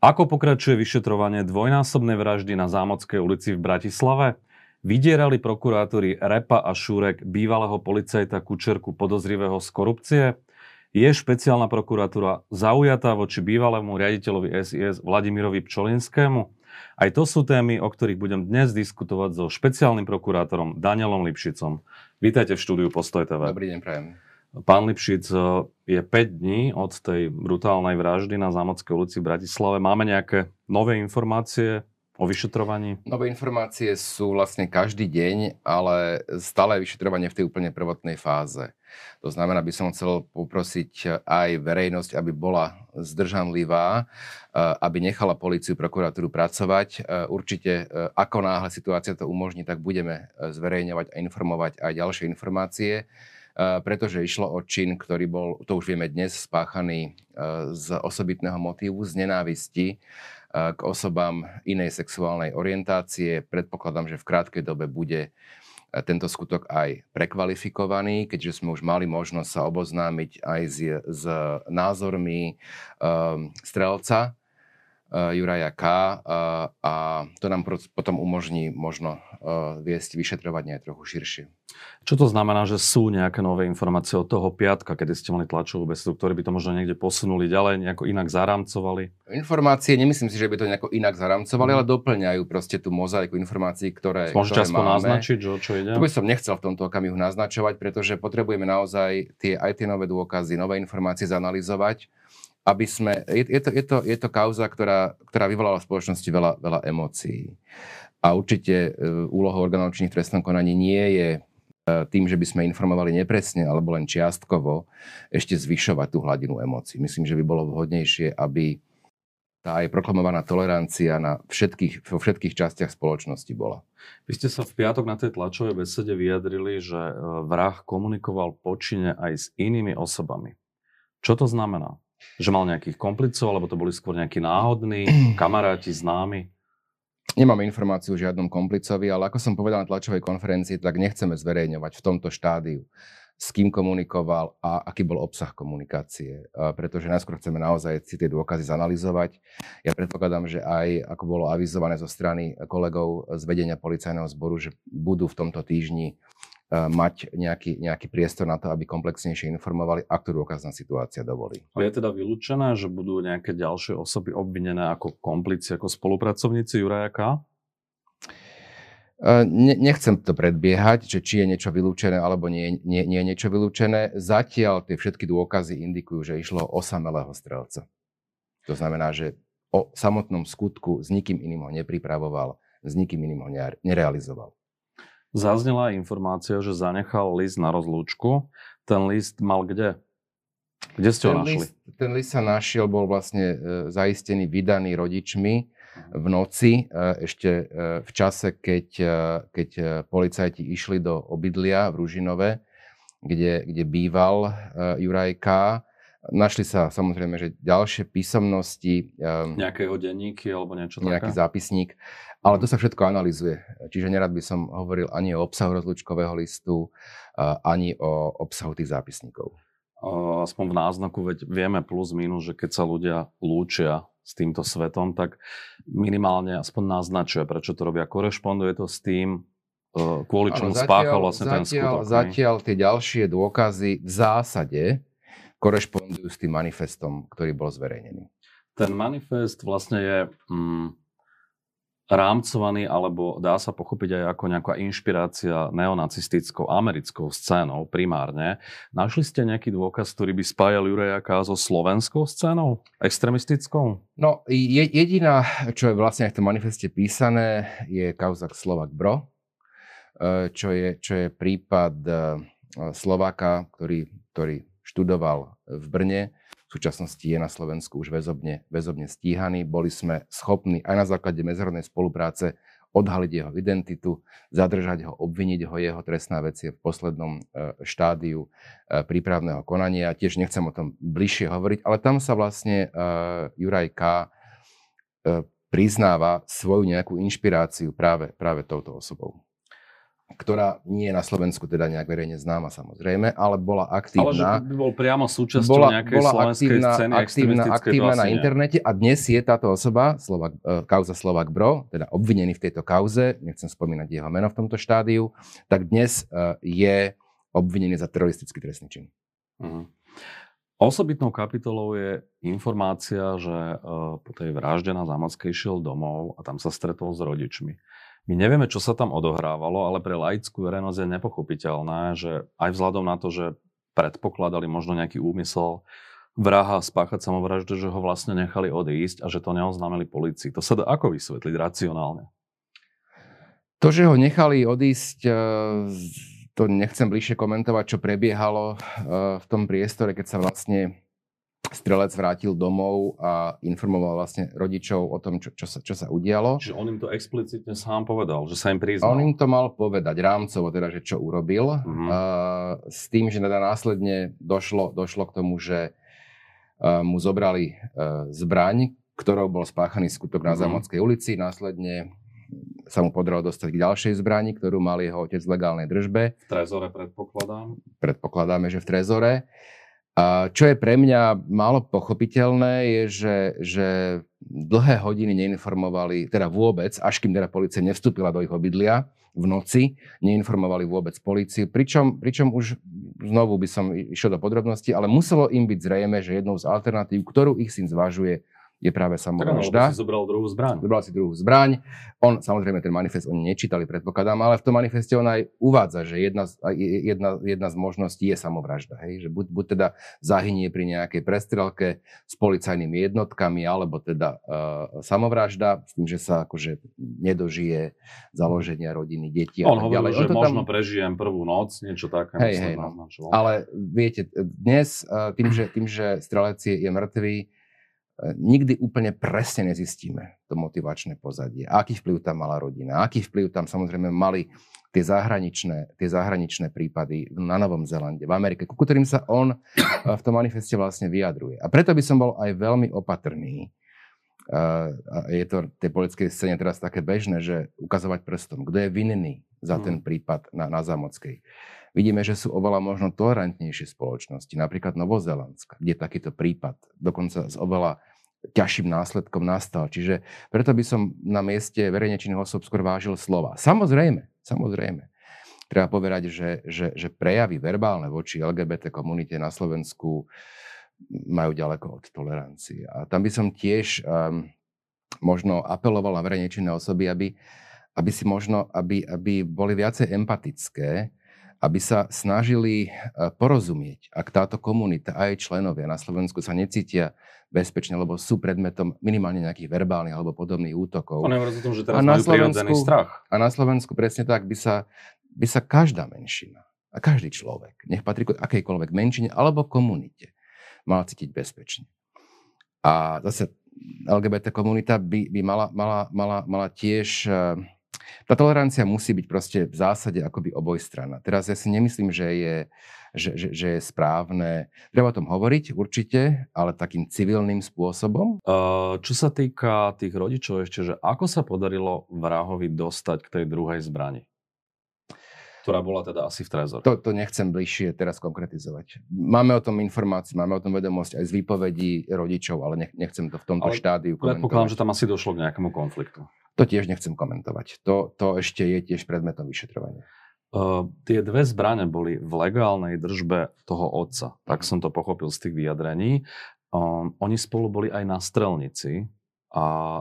Ako pokračuje vyšetrovanie dvojnásobnej vraždy na Zámodskej ulici v Bratislave? Vydierali prokurátori Repa a Šúrek bývalého policajta Kučerku podozrivého z korupcie? Je špeciálna prokuratúra zaujatá voči bývalému riaditeľovi SIS Vladimirovi Pčolinskému? Aj to sú témy, o ktorých budem dnes diskutovať so špeciálnym prokurátorom Danielom Lipšicom. Vítajte v štúdiu Postoj TV. Dobrý deň, prajem. Pán Lipšic, e, je 5 dní od tej brutálnej vraždy na Zámodskej ulici v Bratislave. Máme nejaké nové informácie o vyšetrovaní? Nové informácie sú vlastne každý deň, ale stále vyšetrovanie v tej úplne prvotnej fáze. To znamená, by som chcel poprosiť aj verejnosť, aby bola zdržanlivá, e, aby nechala policiu, prokuratúru pracovať. E, určite, ako náhle situácia to umožní, tak budeme zverejňovať a informovať aj ďalšie informácie pretože išlo o čin, ktorý bol, to už vieme dnes, spáchaný z osobitného motívu, z nenávisti k osobám inej sexuálnej orientácie. Predpokladám, že v krátkej dobe bude tento skutok aj prekvalifikovaný, keďže sme už mali možnosť sa oboznámiť aj s, s názormi um, strelca Juraja K. Uh, a to nám potom umožní možno uh, viesť vyšetrovanie aj trochu širšie. Čo to znamená, že sú nejaké nové informácie od toho piatka, kedy ste mali tlačovú besedu, ktorí by to možno niekde posunuli ďalej, nejako inak zaramcovali? Informácie, nemyslím si, že by to nejako inak zaramcovali, mm. ale doplňajú proste tú mozaiku informácií, ktoré, Môžete ktoré máme. naznačiť, že o čo ide? To by som nechcel v tomto okamihu naznačovať, pretože potrebujeme naozaj tie, aj tie nové dôkazy, nové informácie zanalizovať aby sme, je, je, to, je, to, je to kauza, ktorá, ktorá vyvolala v spoločnosti veľa, veľa emócií. A určite e, úlohou orgánov činných trestnom konaní nie je E, tým, že by sme informovali nepresne alebo len čiastkovo, ešte zvyšovať tú hladinu emócií. Myslím, že by bolo vhodnejšie, aby tá aj proklamovaná tolerancia na všetkých, vo všetkých častiach spoločnosti bola. Vy ste sa v piatok na tej tlačovej besede vyjadrili, že e, vrah komunikoval počine aj s inými osobami. Čo to znamená? Že mal nejakých komplicov, alebo to boli skôr nejakí náhodní, kamaráti, známi? Nemáme informáciu o žiadnom komplicovi, ale ako som povedal na tlačovej konferencii, tak nechceme zverejňovať v tomto štádiu, s kým komunikoval a aký bol obsah komunikácie. Pretože najskôr chceme naozaj si tie dôkazy zanalizovať. Ja predpokladám, že aj ako bolo avizované zo strany kolegov z vedenia policajného zboru, že budú v tomto týždni mať nejaký, nejaký priestor na to, aby komplexnejšie informovali, ak to dôkazná situácia dovolí. Ale je teda vylúčené, že budú nejaké ďalšie osoby obvinené ako komplici, ako spolupracovníci Juraja K? Ne, nechcem to predbiehať, že či je niečo vylúčené alebo nie, nie, nie je niečo vylúčené. Zatiaľ tie všetky dôkazy indikujú, že išlo o samelého strelca. To znamená, že o samotnom skutku s nikým iným ho nepripravoval, s nikým iným ho nerealizoval. Zaznela informácia, že zanechal list na rozlúčku. Ten list mal kde? Kde ste ho ten našli? List, ten list sa našiel, bol vlastne e, zaistený, vydaný rodičmi v noci, e, ešte e, v čase, keď, e, keď e, policajti išli do obydlia v Ružinove, kde, kde býval e, Juraj K. Našli sa samozrejme, že ďalšie písomnosti. E, Nejaké denníky alebo niečo také? Nejaký zápisník. Ale to sa všetko analizuje. Čiže nerad by som hovoril ani o obsahu rozlučkového listu, ani o obsahu tých zápisníkov. Aspoň v náznaku, veď vieme plus minus, že keď sa ľudia lúčia s týmto svetom, tak minimálne aspoň naznačuje, prečo to robia. Korešponduje to s tým, e, kvôli čomu spáchal vlastne zatiaľ, ten skutok. Zatiaľ tie ďalšie dôkazy v zásade korešpondujú s tým manifestom, ktorý bol zverejnený. Ten manifest vlastne je... Mm, rámcovaný, alebo dá sa pochopiť aj ako nejaká inšpirácia neonacistickou americkou scénou primárne. Našli ste nejaký dôkaz, ktorý by spájal Jurejaka so slovenskou scénou? Extremistickou? No, je, jediná, čo je vlastne v tom manifeste písané, je kauza Slovak Bro, e, čo je, čo je prípad e, Slováka, ktorý, ktorý študoval v Brne, v súčasnosti je na Slovensku už väzobne, väzobne stíhaný. Boli sme schopní aj na základe medzinárodnej spolupráce odhaliť jeho identitu, zadržať ho, obviniť ho. Jeho trestná vec je v poslednom e, štádiu e, prípravného konania. Tiež nechcem o tom bližšie hovoriť, ale tam sa vlastne e, Juraj K. priznáva svoju nejakú inšpiráciu práve, práve touto osobou ktorá nie je na Slovensku teda nejak verejne známa samozrejme, ale bola aktívna. Ale že bol priamo súčasťou bola, nejakej bola aktívna, scény aktívna, aktívna na internete a dnes je táto osoba, Slovak, uh, kauza Slovak Bro, teda obvinený v tejto kauze, nechcem spomínať jeho meno v tomto štádiu, tak dnes uh, je obvinený za teroristický trestný čin. Uh-huh. Osobitnou kapitolou je informácia, že uh, po tej vražde na Zámockej šiel domov a tam sa stretol s rodičmi. My nevieme, čo sa tam odohrávalo, ale pre laickú verejnosť je nepochopiteľné, že aj vzhľadom na to, že predpokladali možno nejaký úmysel vraha spáchať samovraždu, že ho vlastne nechali odísť a že to neoznámili policii. To sa dá ako vysvetliť racionálne? To, že ho nechali odísť uh to nechcem bližšie komentovať, čo prebiehalo eh, v tom priestore, keď sa vlastne strelec vrátil domov a informoval vlastne rodičov o tom, čo, čo, sa, čo sa udialo. Čiže on im to explicitne sám povedal, že sa im priznal. On im to mal povedať rámcovo, teda, že čo urobil. Uh, s tým, že teda následne došlo, došlo k tomu, že uh, mu zobrali uh, zbraň, ktorou bol spáchaný skutok na uh-huh. Zámodskej ulici. Následne sa mu podarilo dostať k ďalšej zbrani, ktorú mal jeho otec v legálnej držbe. V trezore predpokladám. Predpokladáme, že v trezore. A čo je pre mňa málo pochopiteľné, je, že, že dlhé hodiny neinformovali, teda vôbec, až kým teda policia nevstúpila do ich obydlia v noci, neinformovali vôbec policiu, pričom, pričom už znovu by som išiel do podrobností, ale muselo im byť zrejme, že jednou z alternatív, ktorú ich syn zvažuje, je práve samovražda. Tak si zobral druhú zbraň. Zobral si druhú zbraň. On, samozrejme, ten manifest oni nečítali, predpokladám, ale v tom manifeste on aj uvádza, že jedna, jedna, jedna z možností je samovražda. Hej? Že buď, buď teda zahynie pri nejakej prestrelke s policajnými jednotkami, alebo teda uh, samovražda, s tým, že sa akože nedožije založenia rodiny, detí on hovoril, že on možno tam... prežijem prvú noc, niečo také. Hej, hej, no. Ale viete, dnes uh, tým, že, tým, že strelec je, je mŕtvý, nikdy úplne presne nezistíme to motivačné pozadie. Aký vplyv tam mala rodina, aký vplyv tam samozrejme mali tie zahraničné, tie zahraničné prípady na Novom Zelande, v Amerike, ku ktorým sa on v tom manifeste vlastne vyjadruje. A preto by som bol aj veľmi opatrný. Je to v tej politickej scéne teraz také bežné, že ukazovať prstom, kto je vinný za hmm. ten prípad na, na Zámockej. Vidíme, že sú oveľa možno tolerantnejšie spoločnosti, napríklad Novozelandska, kde takýto prípad dokonca s oveľa ťažším následkom nastal. Čiže preto by som na mieste verejne činných osob skôr vážil slova. Samozrejme, samozrejme. Treba povedať, že, že, že prejavy verbálne voči LGBT komunite na Slovensku majú ďaleko od tolerancie. A tam by som tiež um, možno apeloval na verejne činné osoby, aby, aby si možno, aby, aby boli viacej empatické aby sa snažili e, porozumieť, ak táto komunita a jej členovia na Slovensku sa necítia bezpečne, lebo sú predmetom minimálne nejakých verbálnych alebo podobných útokov. On o tom, že teraz a na Slovensku, strach. A na Slovensku presne tak by sa, by sa každá menšina a každý človek, nech patrí k akejkoľvek menšine alebo komunite, mal cítiť bezpečne. A zase LGBT komunita by, by mala, mala, mala, mala tiež uh, tá tolerancia musí byť proste v zásade akoby obojstranná. Teraz ja si nemyslím, že je, že, že, že je správne. Treba o tom hovoriť určite, ale takým civilným spôsobom. Čo sa týka tých rodičov ešte, že ako sa podarilo vrahovi dostať k tej druhej zbrani? Ktorá bola teda asi v Trezore. To, to nechcem bližšie teraz konkretizovať. Máme o tom informácie, máme o tom vedomosť aj z výpovedí rodičov, ale nech, nechcem to v tomto ale štádiu komentovať. Predpokladám, že tam asi došlo k nejakému konfliktu. To tiež nechcem komentovať. To, to ešte je tiež predmetom vyšetrovania. Uh, tie dve zbrane boli v legálnej držbe toho otca. Tak som to pochopil z tých vyjadrení. Um, oni spolu boli aj na strelnici a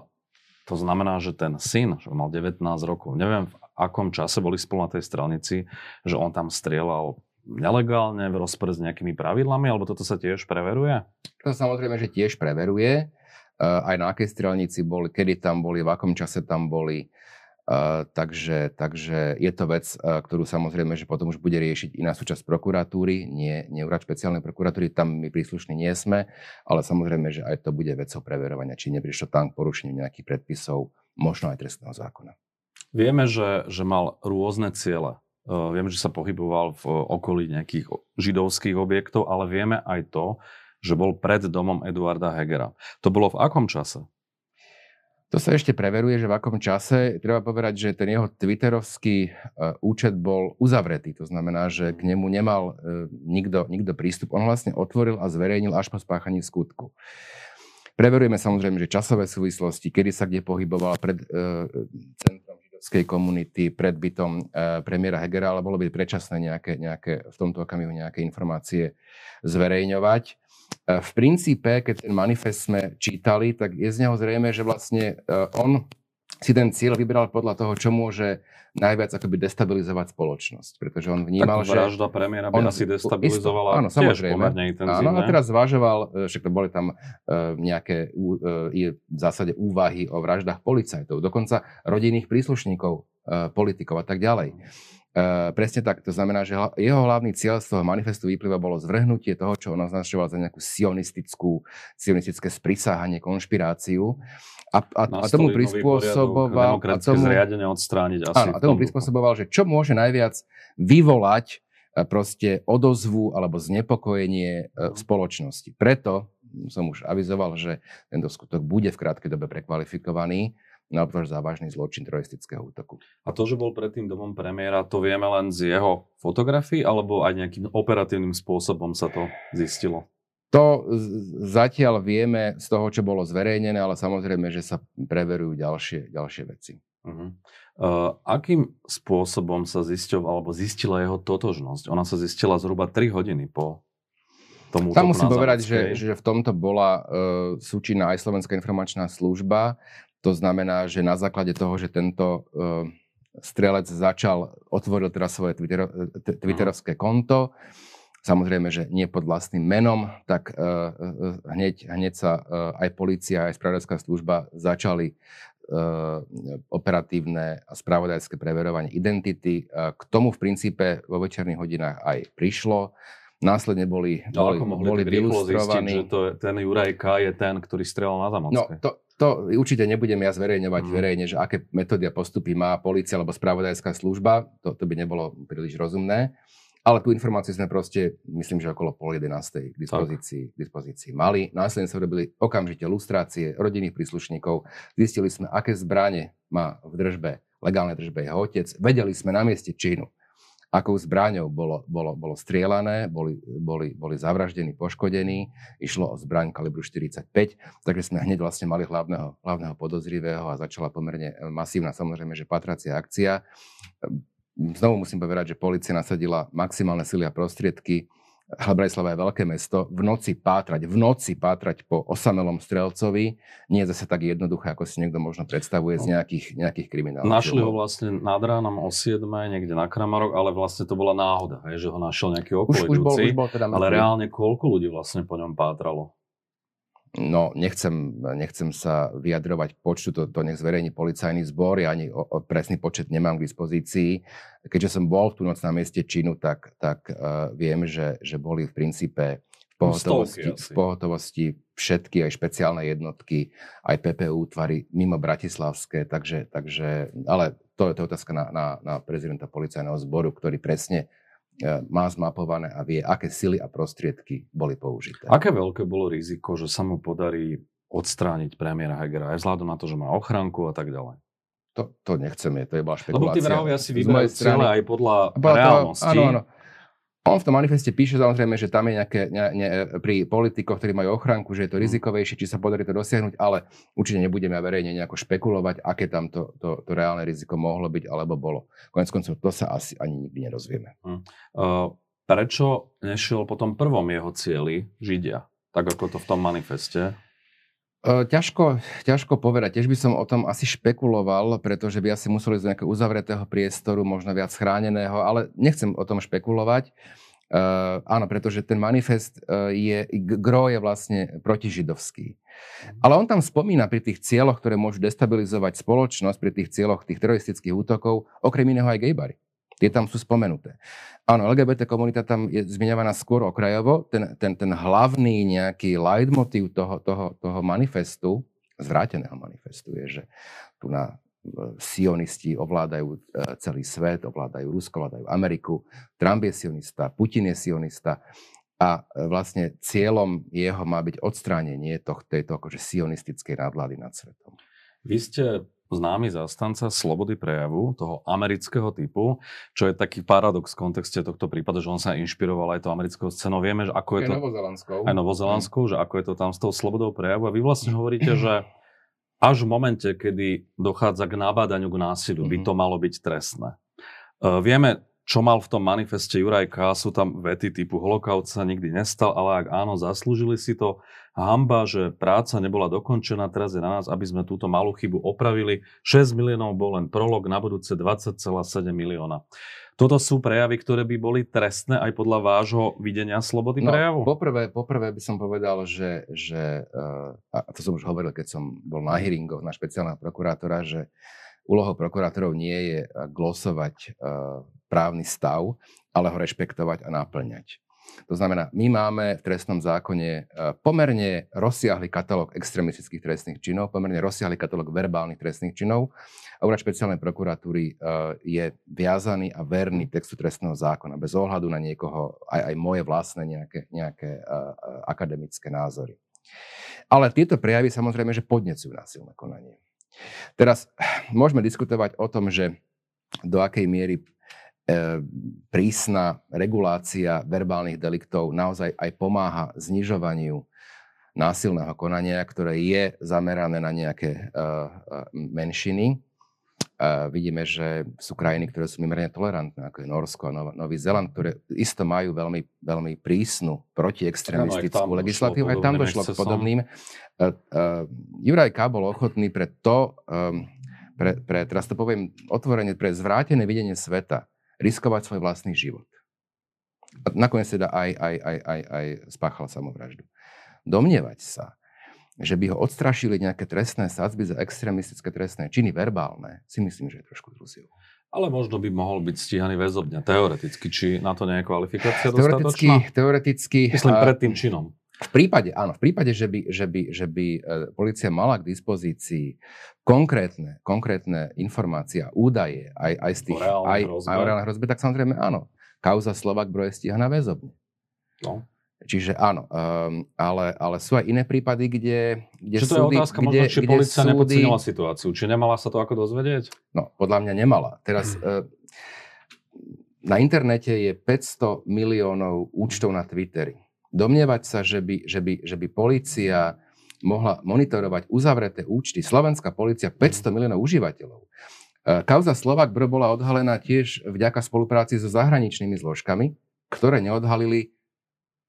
to znamená, že ten syn, že mal 19 rokov, neviem akom čase boli spolu na tej strelnici, že on tam strieľal nelegálne, v rozpore s nejakými pravidlami, alebo toto sa tiež preveruje? To samozrejme, že tiež preveruje. Aj na akej strelnici boli, kedy tam boli, v akom čase tam boli. Takže, takže je to vec, ktorú samozrejme, že potom už bude riešiť iná súčasť prokuratúry, nie, nie úrad špeciálnej prokuratúry, tam my príslušní nie sme, ale samozrejme, že aj to bude vecou preverovania, či neprišlo tam k porušeniu nejakých predpisov, možno aj trestného zákona. Vieme, že, že mal rôzne ciele. Vieme, že sa pohyboval v okolí nejakých židovských objektov, ale vieme aj to, že bol pred domom Eduarda Hegera. To bolo v akom čase? To sa ešte preveruje, že v akom čase. Treba povedať, že ten jeho twitterovský uh, účet bol uzavretý. To znamená, že k nemu nemal uh, nikto, nikto prístup. On vlastne otvoril a zverejnil až po spáchaní skutku. Preverujeme samozrejme, že časové súvislosti, kedy sa kde pohyboval pred uh, centrom židovskej komunity, pred bytom uh, premiéra Hegera, ale bolo by predčasné nejaké, nejaké, v tomto okamihu nejaké informácie zverejňovať. E, v princípe, keď ten manifest sme čítali, tak je z neho zrejme, že vlastne e, on si ten cieľ vybral podľa toho, čo môže najviac akoby destabilizovať spoločnosť. Pretože on vnímal, tak vražda že... premiéra by on, asi destabilizovala áno, samozrejme. Áno, a teraz zvažoval, e, však to boli tam nejaké v zásade úvahy o vraždách policajtov, dokonca rodinných príslušníkov politikov a tak ďalej. Uh, presne tak. To znamená, že jeho hlavný cieľ z toho manifestu vyplýva bolo zvrhnutie toho, čo on označoval za nejakú sionistickú, sionistické sprisáhanie, konšpiráciu. A, a, a tomu prispôsoboval... A tomu, zriadenie odstrániť asi. Áno, a tomu prispôsoboval, že čo môže najviac vyvolať e, proste odozvu alebo znepokojenie uh, v spoločnosti. Preto som už avizoval, že tento skutok bude v krátkej dobe prekvalifikovaný na obzvlášť závažný zločin teroristického útoku. A to, že bol predtým domom premiéra, to vieme len z jeho fotografií, alebo aj nejakým operatívnym spôsobom sa to zistilo? To zatiaľ vieme z toho, čo bolo zverejnené, ale samozrejme, že sa preverujú ďalšie, ďalšie veci. Uh-huh. Uh, akým spôsobom sa zisťoval, alebo zistila jeho totožnosť? Ona sa zistila zhruba 3 hodiny po tomu Tam musím povedať, že, že v tomto bola uh, súčinná aj Slovenská informačná služba. To znamená, že na základe toho, že tento uh, strelec začal, otvoril teraz svoje Twitter, twitterovské konto, samozrejme, že nie pod vlastným menom, tak uh, hneď, hneď sa uh, aj policia, aj spravodajská služba začali uh, operatívne a spravodajské preverovanie identity. Uh, k tomu v princípe vo večerných hodinách aj prišlo. Následne boli, no, boli, boli vylustrovaní. Zistiť, že to je, ten Juraj K. je ten, ktorý strelal na Zamocké. No, to, to určite nebudem ja zverejňovať mm. verejne, že aké metódy a postupy má policia alebo spravodajská služba. To, to by nebolo príliš rozumné. Ale tú informáciu sme proste, myslím, že okolo pol jedenástej k dispozícii, k dispozícii mali. Následne sa robili okamžite lustrácie rodinných príslušníkov. Zistili sme, aké zbranie má v držbe, legálnej držbe jeho otec. Vedeli sme na mieste činu, akou zbraňou bolo, bolo, bolo strielané, boli, boli, boli zavraždení, poškodení. Išlo o zbraň kalibru 45, takže sme hneď vlastne mali hlavného, hlavného podozrivého a začala pomerne masívna samozrejme, že patracia akcia. Znovu musím povedať, že policia nasadila maximálne sily a prostriedky Bratislava je veľké mesto, v noci pátrať, v noci pátrať po osamelom strelcovi nie je zase tak jednoduché, ako si niekto možno predstavuje z no. nejakých, nejakých kriminálov. Našli ho vlastne nad ránom o 7, niekde na Kramarok, ale vlastne to bola náhoda, hej, že ho našiel nejaký okolidúci. Už, už bol, už bol teda ale reálne koľko ľudí vlastne po ňom pátralo? No, nechcem, nechcem sa vyjadrovať počtu, to, to nech zverejní policajný zbor, ja ani o, o presný počet nemám k dispozícii. Keďže som bol v tú noc na mieste činu, tak, tak uh, viem, že, že boli v princípe v pohotovosti, v pohotovosti všetky aj špeciálne jednotky, aj PP útvary mimo Bratislavské, takže, takže ale to je to otázka na, na, na prezidenta policajného zboru, ktorý presne má zmapované a vie, aké sily a prostriedky boli použité. Aké veľké bolo riziko, že sa mu podarí odstrániť premiéra Hegera, aj vzhľadom na to, že má ochránku a tak ďalej? To, to nechceme, to je iba špekulácia. Lebo tí vrahovia si vyberajú strany aj podľa reálnosti. Áno, áno. On v tom manifeste píše samozrejme, že tam je nejaké, ne, ne, pri politikoch, ktorí majú ochránku, že je to mhm. rizikovejšie, či sa podarí to dosiahnuť, ale určite nebudeme verejne nejako špekulovať, aké tam to, to, to reálne riziko mohlo byť alebo bolo. Konec koncov to sa asi ani nikdy nerozvieme. Hmm. Uh, prečo nešiel po tom prvom jeho cieli Židia, tak ako to v tom manifeste? Ťažko, ťažko povedať. Tiež by som o tom asi špekuloval, pretože by asi museli z nejakého uzavretého priestoru, možno viac chráneného, ale nechcem o tom špekulovať. Uh, áno, pretože ten manifest je, gro je vlastne protižidovský. Ale on tam spomína pri tých cieľoch, ktoré môžu destabilizovať spoločnosť, pri tých cieľoch tých teroristických útokov, okrem iného aj gejbary. Tie tam sú spomenuté. Áno, LGBT komunita tam je zmiňovaná skôr okrajovo. Ten, ten, ten hlavný nejaký leitmotiv toho, toho, toho manifestu, zvráteného manifestu, je, že tu na sionisti ovládajú e, celý svet, ovládajú Rusko, ovládajú Ameriku, Trump je sionista, Putin je sionista a e, vlastne cieľom jeho má byť odstránenie toh, tejto akože sionistickej nadvlády nad svetom. Vy ste známy zastanca slobody prejavu, toho amerického typu, čo je taký paradox v kontexte tohto prípadu, že on sa inšpiroval aj to americkou scénou. Vieme, že ako je to... Aj novozelandskou, že ako je to tam s tou slobodou prejavu. A vy vlastne hovoríte, že až v momente, kedy dochádza k nabádaniu k násiliu, by mhm. to malo byť trestné. Uh, vieme, čo mal v tom manifeste Juraj K. Sú tam vety typu holokaut sa nikdy nestal, ale ak áno, zaslúžili si to. Hamba, že práca nebola dokončená, teraz je na nás, aby sme túto malú chybu opravili. 6 miliónov bol len prolog, na budúce 20,7 milióna. Toto sú prejavy, ktoré by boli trestné aj podľa vášho videnia slobody no, prejavu? Poprvé, poprvé by som povedal, že, že uh, a to som už hovoril, keď som bol na hearingoch na špeciálneho prokurátora, že úlohou prokurátorov nie je glosovať uh, právny stav, ale ho rešpektovať a náplňať. To znamená, my máme v trestnom zákone e, pomerne rozsiahly katalóg extremistických trestných činov, pomerne rozsiahly katalóg verbálnych trestných činov a úrad špeciálnej prokuratúry je viazaný a verný textu trestného zákona bez ohľadu na niekoho, aj, aj moje vlastné nejaké, nejaké akademické názory. Ale tieto prejavy samozrejme, že podnecujú násilné konanie. Teraz môžeme diskutovať o tom, že do akej miery E, prísna regulácia verbálnych deliktov naozaj aj pomáha znižovaniu násilného konania, ktoré je zamerané na nejaké uh, menšiny. Vidíme, že sú krajiny, ktoré sú mimoriadne tolerantné, ako je Norsko a Nov- Nový Zeland, ktoré isto majú veľmi, veľmi prísnu protiextremistickú legislatívu. Aj tam došlo k podobným. Uh, uh, Juraj K. bol ochotný pre to, um, pre, pre, teraz to poviem otvorene, pre zvrátené videnie sveta, riskovať svoj vlastný život. A nakoniec teda aj, aj, aj, aj, aj spáchal samovraždu. Domnievať sa, že by ho odstrašili nejaké trestné sadzby za extrémistické trestné činy verbálne, si myslím, že je trošku zrusil. Ale možno by mohol byť stíhaný väzobňa, teoreticky. Či na to nie je kvalifikácia teoreticky, dostatočná? Teoreticky. Myslím pred tým činom. V prípade, áno, v prípade, že by, že by, že by e, policia mala k dispozícii konkrétne, konkrétne informácie a údaje aj, aj z tých, o aj, aj o reálnej hrozbe, tak samozrejme áno. Kauza Slovak broje stíha na väzobne. No. Čiže áno, um, ale, ale sú aj iné prípady, kde, kde Čiže to súdy... je otázka kde, možno, či policia súdy... nepodcenila situáciu. Či nemala sa to ako dozvedieť? No, podľa mňa nemala. Teraz uh, na internete je 500 miliónov účtov na Twitteri. Domnievať sa, že by, že by, že by policia mohla monitorovať uzavreté účty, slovenská policia 500 miliónov užívateľov. E, kauza Slovak bola odhalená tiež vďaka spolupráci so zahraničnými zložkami, ktoré neodhalili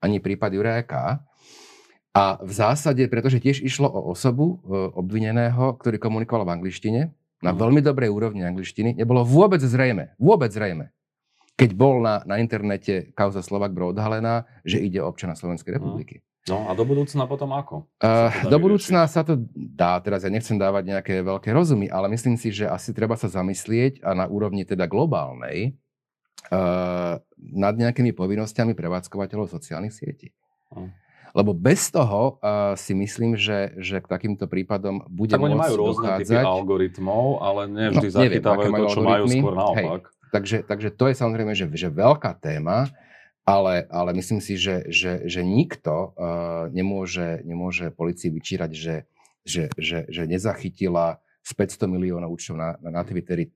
ani prípad Juraja K. A v zásade, pretože tiež išlo o osobu e, obvineného, ktorý komunikoval v angličtine, na mhm. veľmi dobrej úrovni angličtiny, nebolo vôbec zrejme, vôbec zrejme, keď bol na, na internete kauza Slovak Bro odhalená, že ide o občana Slovenskej republiky. No a do budúcna potom ako? Uh, do budúcna sa to dá, teraz ja nechcem dávať nejaké veľké rozumy, ale myslím si, že asi treba sa zamyslieť a na úrovni teda globálnej uh, nad nejakými povinnosťami prevádzkovateľov sociálnych sietí. Lebo bez toho uh, si myslím, že, že k takýmto prípadom bude tak môcť majú rôzne dochádzať... typy algoritmov, ale nevždy no, zachytávajú to, čo majú skôr naopak. Hej. Takže, takže to je samozrejme, že, že veľká téma, ale, ale myslím si, že, že, že nikto uh, nemôže, nemôže policii vyčírať, že, že, že, že nezachytila z 500 miliónov účtov na, na, na Twitteri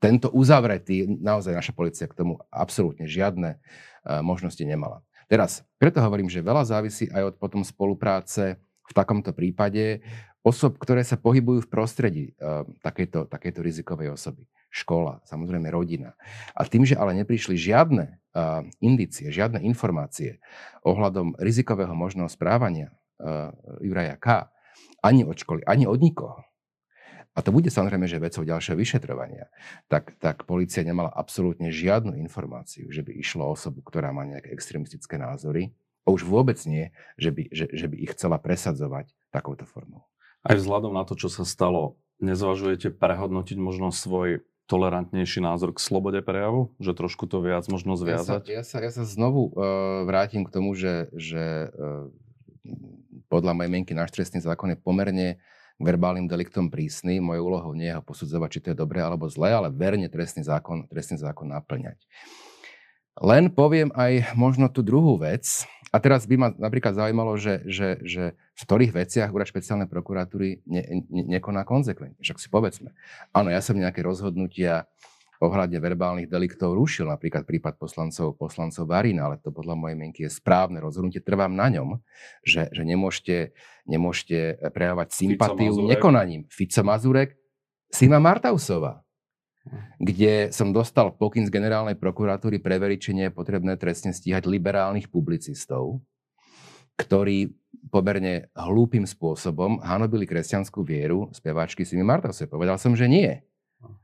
tento uzavretý, naozaj naša policia k tomu absolútne žiadne uh, možnosti nemala. Teraz, preto hovorím, že veľa závisí aj od potom spolupráce v takomto prípade osob, ktoré sa pohybujú v prostredí uh, takejto, takejto rizikovej osoby škola, samozrejme rodina. A tým, že ale neprišli žiadne uh, indície, žiadne informácie ohľadom rizikového možného správania uh, Juraja K., ani od školy, ani od nikoho, a to bude samozrejme, že vecou ďalšieho vyšetrovania, tak, tak policia nemala absolútne žiadnu informáciu, že by išlo o osobu, ktorá má nejaké extremistické názory, a už vôbec nie, že by, že, že by ich chcela presadzovať takouto formou. Aj vzhľadom na to, čo sa stalo, nezvažujete prehodnotiť možno svoj tolerantnejší názor k slobode prejavu? Že trošku to viac možno zviazať? Ja sa, ja sa, ja sa znovu uh, vrátim k tomu, že, že uh, podľa mojej mienky náš trestný zákon je pomerne verbálnym deliktom prísny. Mojou úlohou nie je ho posudzovať, či to je dobré alebo zlé, ale verne trestný zákon, trestný zákon naplňať. Len poviem aj možno tú druhú vec, A teraz by ma napríklad zaujímalo, že, že, že v ktorých veciach úrad špeciálnej prokuratúry ne, ne, nekoná konzekventne. Však si povedzme. Áno, ja som nejaké rozhodnutia ohľadne verbálnych deliktov rušil, napríklad prípad poslancov, poslancov Varina, ale to podľa mojej mienky je správne rozhodnutie. Trvám na ňom, že, že nemôžete, nemôžete prejavovať sympatiu Fico nekonaním. Fico Mazurek, Sima Martausová, kde som dostal pokyn z generálnej prokuratúry preveriť, či nie je potrebné trestne stíhať liberálnych publicistov, ktorí pomerne hlúpým spôsobom hanobili kresťanskú vieru speváčky Simi Martausovej. Povedal som, že nie.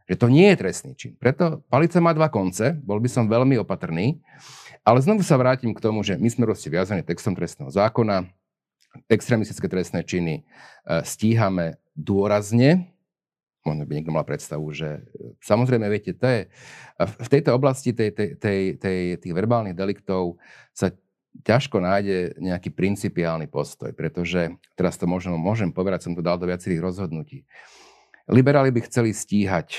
Že to nie je trestný čin. Preto palica má dva konce, bol by som veľmi opatrný, ale znovu sa vrátim k tomu, že my sme proste viazaní textom trestného zákona, extremistické trestné činy e, stíhame dôrazne, možno by niekto mal predstavu, že e, samozrejme, viete, to je, v tejto oblasti tej, tej, tej, tej, tých verbálnych deliktov sa ťažko nájde nejaký principiálny postoj, pretože teraz to možno môžem povedať, som to dal do viacerých rozhodnutí. Liberáli by chceli stíhať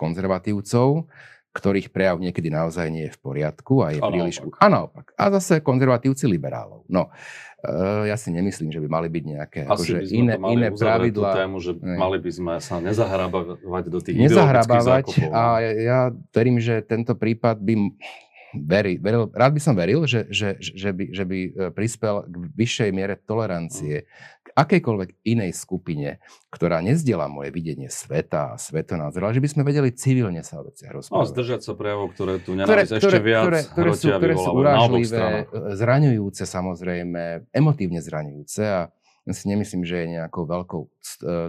konzervatívcov, ktorých prejav niekedy naozaj nie je v poriadku a je a príliš... Naopak. A naopak. A zase konzervatívci liberálov. No, uh, ja si nemyslím, že by mali byť nejaké akože iné, iné pravidlá. tému, že ne. mali by sme sa nezahrabávať do tých Nezahrabávať a ja, ja verím, že tento prípad by veri, veril, rád by som veril, že, že, že, by, že by e, prispel k vyššej miere tolerancie k akejkoľvek inej skupine, ktorá nezdiela moje videnie sveta a svetonázor, ale že by sme vedeli civilne sa o veciach rozprávať. No, zdržať sa prejavov, ktoré tu nenávisť ešte viac ktoré, ktoré, sú, ktoré sú urážlivé, e, zraňujúce samozrejme, emotívne zraňujúce a si nemyslím, že je nejakou veľkou e,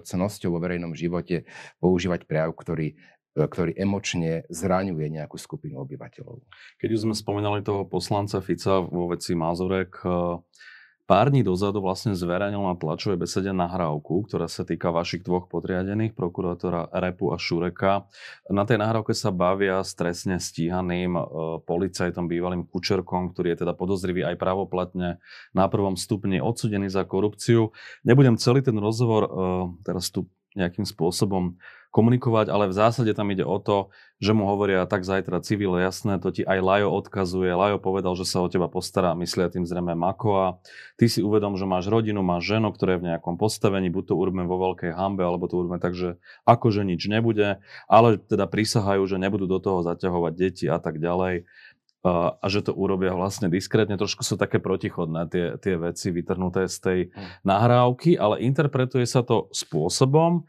cnosťou vo verejnom živote používať prejav, ktorý E, ktorý emočne zraňuje nejakú skupinu obyvateľov. Keď už sme spomínali toho poslanca Fica vo veci Mazurek, pár dní dozadu vlastne zverejnil na tlačovej besede nahrávku, ktorá sa týka vašich dvoch podriadených, prokurátora Repu a Šureka. Na tej nahrávke sa bavia s trestne stíhaným e, policajtom, bývalým Kučerkom, ktorý je teda podozrivý aj pravoplatne na prvom stupni odsudený za korupciu. Nebudem celý ten rozhovor teraz tu nejakým spôsobom komunikovať, ale v zásade tam ide o to, že mu hovoria tak zajtra civil, jasné, to ti aj Lajo odkazuje. Lajo povedal, že sa o teba postará, myslia tým zrejme Makoa. Ty si uvedom, že máš rodinu, máš ženu, ktorá je v nejakom postavení, buď to urobíme vo veľkej hambe, alebo to urobíme tak, že akože nič nebude, ale teda prisahajú, že nebudú do toho zaťahovať deti a tak ďalej a že to urobia vlastne diskrétne. Trošku sú také protichodné tie, tie veci vytrhnuté z tej hm. nahrávky, ale interpretuje sa to spôsobom,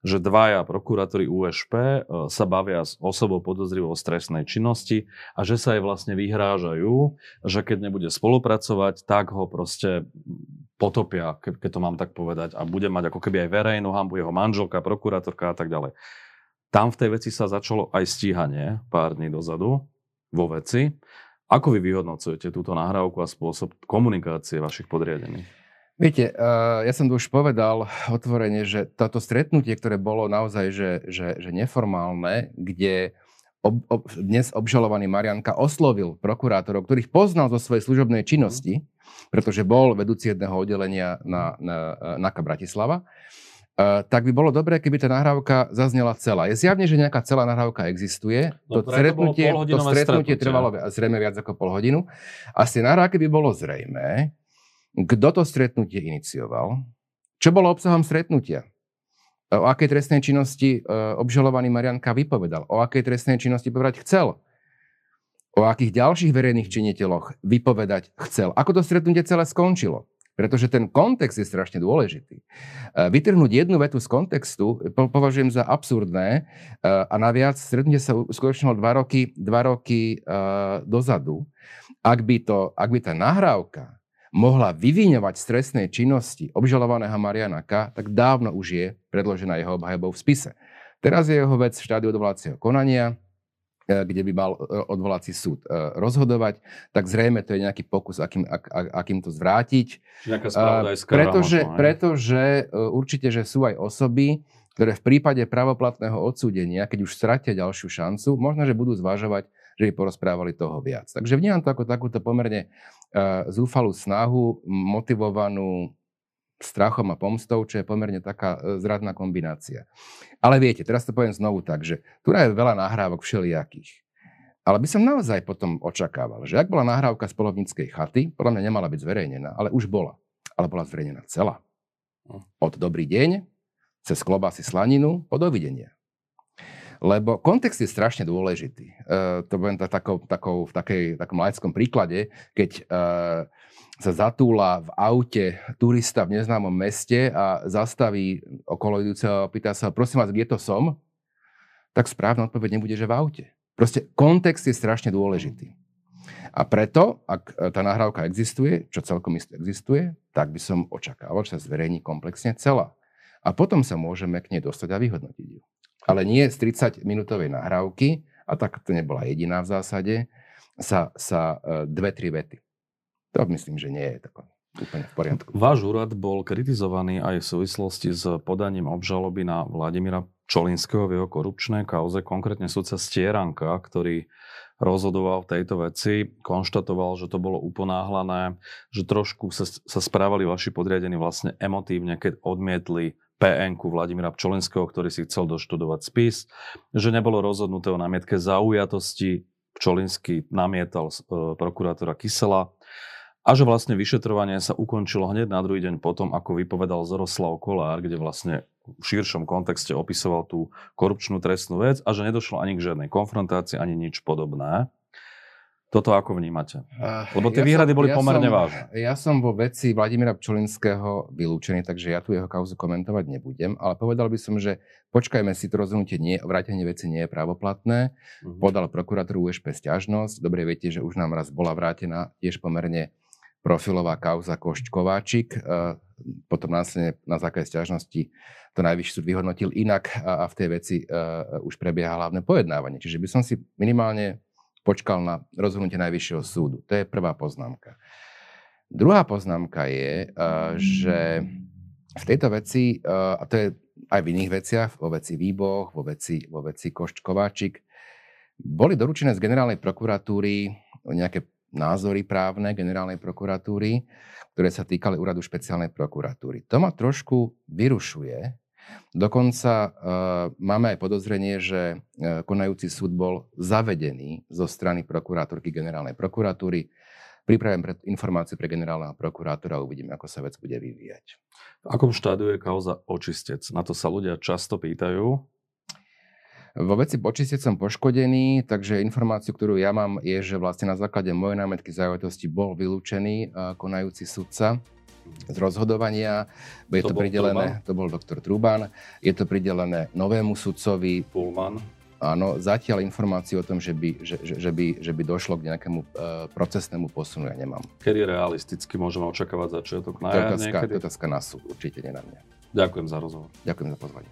že dvaja prokurátori USP e, sa bavia s osobou podozrivou z činnosti a že sa jej vlastne vyhrážajú, že keď nebude spolupracovať, tak ho proste potopia, keď to mám tak povedať, a bude mať ako keby aj verejnú hambu, jeho manželka, prokurátorka a tak ďalej. Tam v tej veci sa začalo aj stíhanie pár dní dozadu vo veci. Ako vy vyhodnocujete túto nahrávku a spôsob komunikácie vašich podriadených? Viete, uh, ja som to už povedal otvorene, že toto stretnutie, ktoré bolo naozaj že, že, že neformálne, kde ob, ob, dnes obžalovaný Marianka oslovil prokurátorov, ktorých poznal zo svojej služobnej činnosti, pretože bol vedúci jedného oddelenia na, na, na Bratislava, uh, tak by bolo dobré, keby tá nahrávka zaznela celá. Je zjavne, že nejaká celá nahrávka existuje. No, to, stretnutie, to stretnutie trvalo zrejme viac ako pol hodinu. A z tej nahrávky by bolo zrejme, kto to stretnutie inicioval? Čo bolo obsahom stretnutia? O akej trestnej činnosti e, obžalovaný Marianka vypovedal? O akej trestnej činnosti povedať chcel? O akých ďalších verejných činiteľoch vypovedať chcel? Ako to stretnutie celé skončilo? Pretože ten kontext je strašne dôležitý. E, vytrhnúť jednu vetu z kontextu považujem za absurdné e, a naviac stretnutie sa uskutočnilo dva roky, dva roky dozadu. Ak by, to, ak by tá nahrávka mohla vyviňovať z trestnej činnosti obžalovaného Mariana K., tak dávno už je predložená jeho obhajobou v spise. Teraz je jeho vec v štádiu odvolacieho konania, e, kde by mal e, odvolací súd e, rozhodovať, tak zrejme to je nejaký pokus, akým, ak, akým to zvrátiť. Pretože, pretože určite, že sú aj osoby, ktoré v prípade pravoplatného odsúdenia, keď už stratia ďalšiu šancu, možno, že budú zvažovať že by porozprávali toho viac. Takže vnímam to ako takúto pomerne zúfalú snahu, motivovanú strachom a pomstou, čo je pomerne taká uh, zradná kombinácia. Ale viete, teraz to poviem znovu tak, že tu je veľa nahrávok všelijakých. Ale by som naozaj potom očakával, že ak bola nahrávka z polovníckej chaty, podľa mňa nemala byť zverejnená, ale už bola. Ale bola zverejnená celá. Hm. Od dobrý deň, cez klobásy slaninu, po dovidenia. Lebo kontext je strašne dôležitý. Uh, to budem takou, takou, v takej, takom laickom príklade, keď uh, sa zatúla v aute turista v neznámom meste a zastaví okolo idúceho a pýta sa, prosím vás, kde to som? Tak správna odpoveď nebude, že v aute. Proste kontext je strašne dôležitý. A preto, ak tá nahrávka existuje, čo celkom isto existuje, tak by som očakával, že sa zverejní komplexne celá. A potom sa môžeme k nej dostať a vyhodnotiť ju. Ale nie z 30-minútovej nahrávky, a tak to nebola jediná v zásade, sa, sa e, dve, tri vety. To myslím, že nie je tako úplne v poriadku. Váš úrad bol kritizovaný aj v súvislosti s podaním obžaloby na Vladimíra Čolinského v jeho korupčnej kauze, konkrétne sudca Stieranka, ktorý rozhodoval v tejto veci, konštatoval, že to bolo uponáhlané, že trošku sa, sa správali vaši podriadení vlastne emotívne, keď odmietli PN-ku Vladimíra Pčolenského, ktorý si chcel doštudovať spis, že nebolo rozhodnuté o námietke zaujatosti, Pčolinsky namietal e, prokurátora Kysela a že vlastne vyšetrovanie sa ukončilo hneď na druhý deň potom, ako vypovedal Zoroslav Kolár, kde vlastne v širšom kontexte opisoval tú korupčnú trestnú vec a že nedošlo ani k žiadnej konfrontácii, ani nič podobné. Toto ako vnímate? Lebo tie ja výhrady som, boli ja pomerne som, vážne. Ja som vo veci Vladimíra Pčolinského vylúčený, takže ja tu jeho kauzu komentovať nebudem, ale povedal by som, že počkajme si, to rozhodnutie nie, vrátenie veci nie je právoplatné. Uh-huh. Podal prokuratúru USP stiažnosť. Dobre viete, že už nám raz bola vrátená tiež pomerne profilová kauza Košť Kováčik. Potom následne na základe stiažnosti to najvyšší súd vyhodnotil inak a v tej veci už prebieha hlavné pojednávanie. Čiže by som si minimálne počkal na rozhodnutie Najvyššieho súdu. To je prvá poznámka. Druhá poznámka je, eh, že v tejto veci, eh, a to je aj v iných veciach, vo veci Výboch, vo veci, vo veci Koščkováčik, boli doručené z generálnej prokuratúry nejaké názory právne generálnej prokuratúry, ktoré sa týkali úradu špeciálnej prokuratúry. To ma trošku vyrušuje, Dokonca uh, máme aj podozrenie, že uh, konajúci súd bol zavedený zo strany prokurátorky generálnej prokuratúry. Pripravím pred informáciu pre generálneho prokurátora a uvidíme, ako sa vec bude vyvíjať. V akom štádiu je kauza očistec? Na to sa ľudia často pýtajú. Vo veci očistec som poškodený, takže informáciu, ktorú ja mám, je, že vlastne na základe mojej námetky zájavitosti bol vylúčený uh, konajúci sudca z rozhodovania. Je to, to pridelené, Truban. to bol doktor Truban, je to pridelené novému sudcovi. Pullman. Áno, zatiaľ informáciu o tom, že by, že, že, že by, že by došlo k nejakému uh, procesnému posunu, ja nemám. Kedy realisticky môžeme očakávať začiatok na? To je otázka, niekedy? otázka na súd, určite nie na mňa. Ďakujem za rozhovor. Ďakujem za pozvanie.